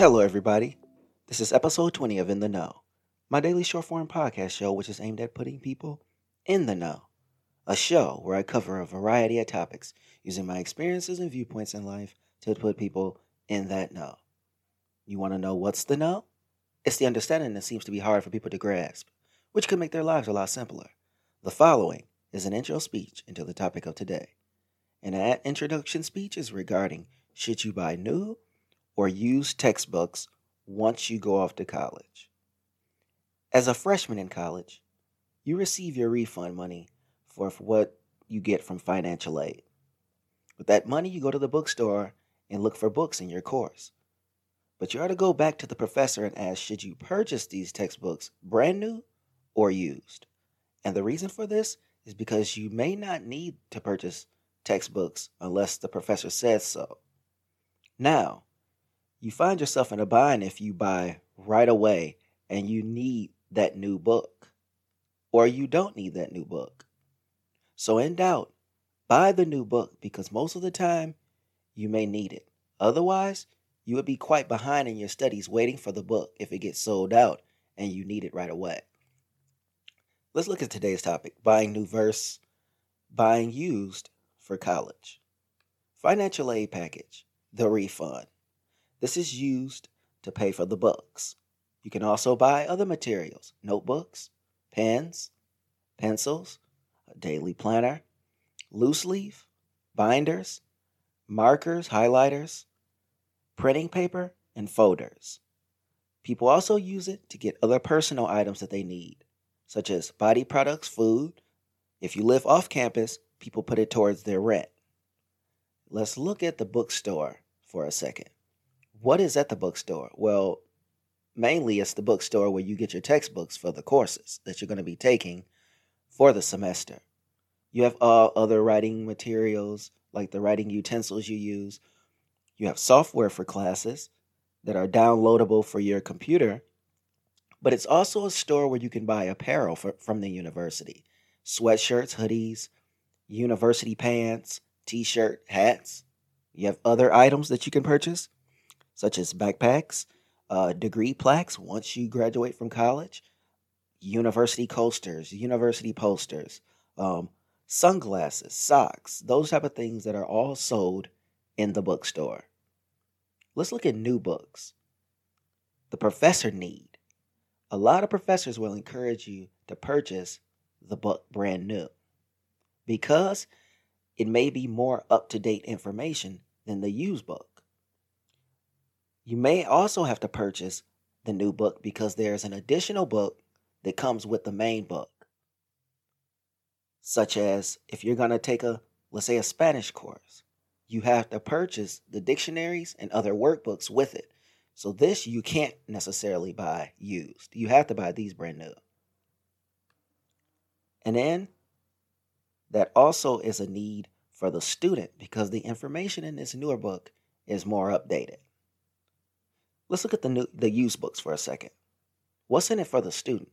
Hello, everybody. This is episode 20 of In the Know, my daily short form podcast show, which is aimed at putting people in the know. A show where I cover a variety of topics using my experiences and viewpoints in life to put people in that know. You want to know what's the know? It's the understanding that seems to be hard for people to grasp, which could make their lives a lot simpler. The following is an intro speech into the topic of today. And that introduction speech is regarding should you buy new or used textbooks once you go off to college. As a freshman in college, you receive your refund money for what you get from financial aid. With that money, you go to the bookstore and look for books in your course. But you are to go back to the professor and ask should you purchase these textbooks brand new or used? And the reason for this is because you may not need to purchase textbooks unless the professor says so. Now, you find yourself in a bind if you buy right away and you need that new book, or you don't need that new book. So, in doubt, buy the new book because most of the time you may need it. Otherwise, you would be quite behind in your studies waiting for the book if it gets sold out and you need it right away. Let's look at today's topic buying new verse, buying used for college. Financial aid package, the refund. This is used to pay for the books. You can also buy other materials notebooks, pens, pencils, a daily planner, loose leaf, binders, markers, highlighters, printing paper, and folders. People also use it to get other personal items that they need, such as body products, food. If you live off campus, people put it towards their rent. Let's look at the bookstore for a second. What is at the bookstore? Well, mainly it's the bookstore where you get your textbooks for the courses that you're going to be taking for the semester. You have all other writing materials, like the writing utensils you use. You have software for classes that are downloadable for your computer. But it's also a store where you can buy apparel for, from the university sweatshirts, hoodies, university pants, t shirt, hats. You have other items that you can purchase such as backpacks, uh, degree plaques once you graduate from college, university coasters, university posters, um, sunglasses, socks, those type of things that are all sold in the bookstore. Let's look at new books. The professor need. A lot of professors will encourage you to purchase the book brand new because it may be more up to date information than the used book. You may also have to purchase the new book because there's an additional book that comes with the main book. Such as if you're going to take a, let's say, a Spanish course, you have to purchase the dictionaries and other workbooks with it. So this you can't necessarily buy used. You have to buy these brand new. And then that also is a need for the student because the information in this newer book is more updated. Let's look at the new the used books for a second. What's in it for the student?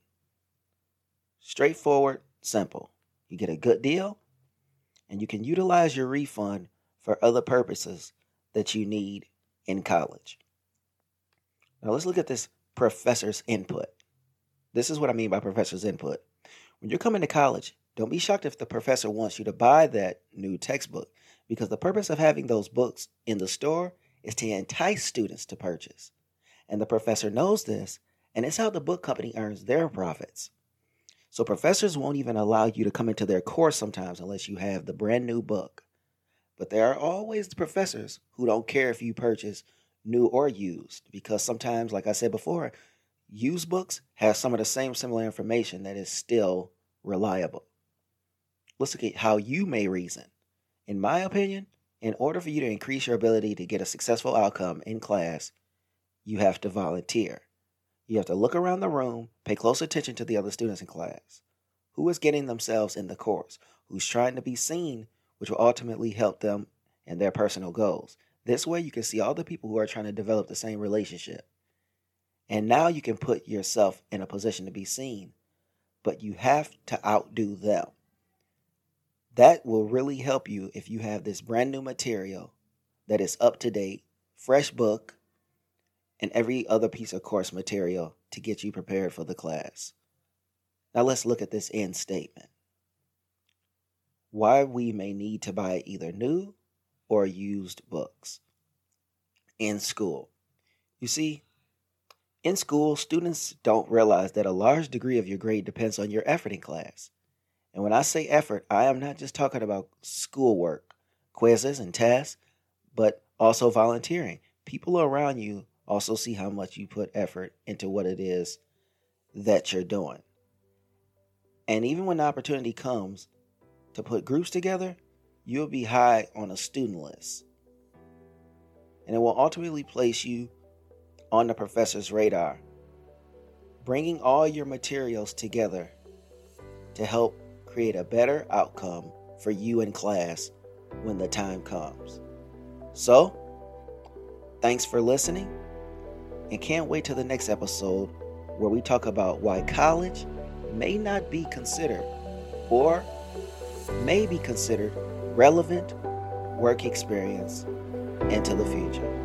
Straightforward, simple. You get a good deal, and you can utilize your refund for other purposes that you need in college. Now let's look at this professor's input. This is what I mean by professor's input. When you're coming to college, don't be shocked if the professor wants you to buy that new textbook because the purpose of having those books in the store is to entice students to purchase. And the professor knows this, and it's how the book company earns their profits. So professors won't even allow you to come into their course sometimes unless you have the brand new book. But there are always the professors who don't care if you purchase new or used because sometimes, like I said before, used books have some of the same similar information that is still reliable. Let's look at how you may reason. In my opinion, in order for you to increase your ability to get a successful outcome in class, you have to volunteer. You have to look around the room, pay close attention to the other students in class. Who is getting themselves in the course? Who's trying to be seen, which will ultimately help them and their personal goals. This way, you can see all the people who are trying to develop the same relationship. And now you can put yourself in a position to be seen, but you have to outdo them. That will really help you if you have this brand new material that is up to date, fresh book, and every other piece of course material to get you prepared for the class. Now let's look at this end statement. Why we may need to buy either new or used books in school. You see, in school, students don't realize that a large degree of your grade depends on your effort in class. And when I say effort, I am not just talking about schoolwork, quizzes, and tests, but also volunteering. People around you also see how much you put effort into what it is that you're doing. And even when the opportunity comes to put groups together, you'll be high on a student list. And it will ultimately place you on the professor's radar, bringing all your materials together to help create a better outcome for you in class when the time comes. So, thanks for listening, and can't wait till the next episode where we talk about why college may not be considered or may be considered relevant work experience into the future.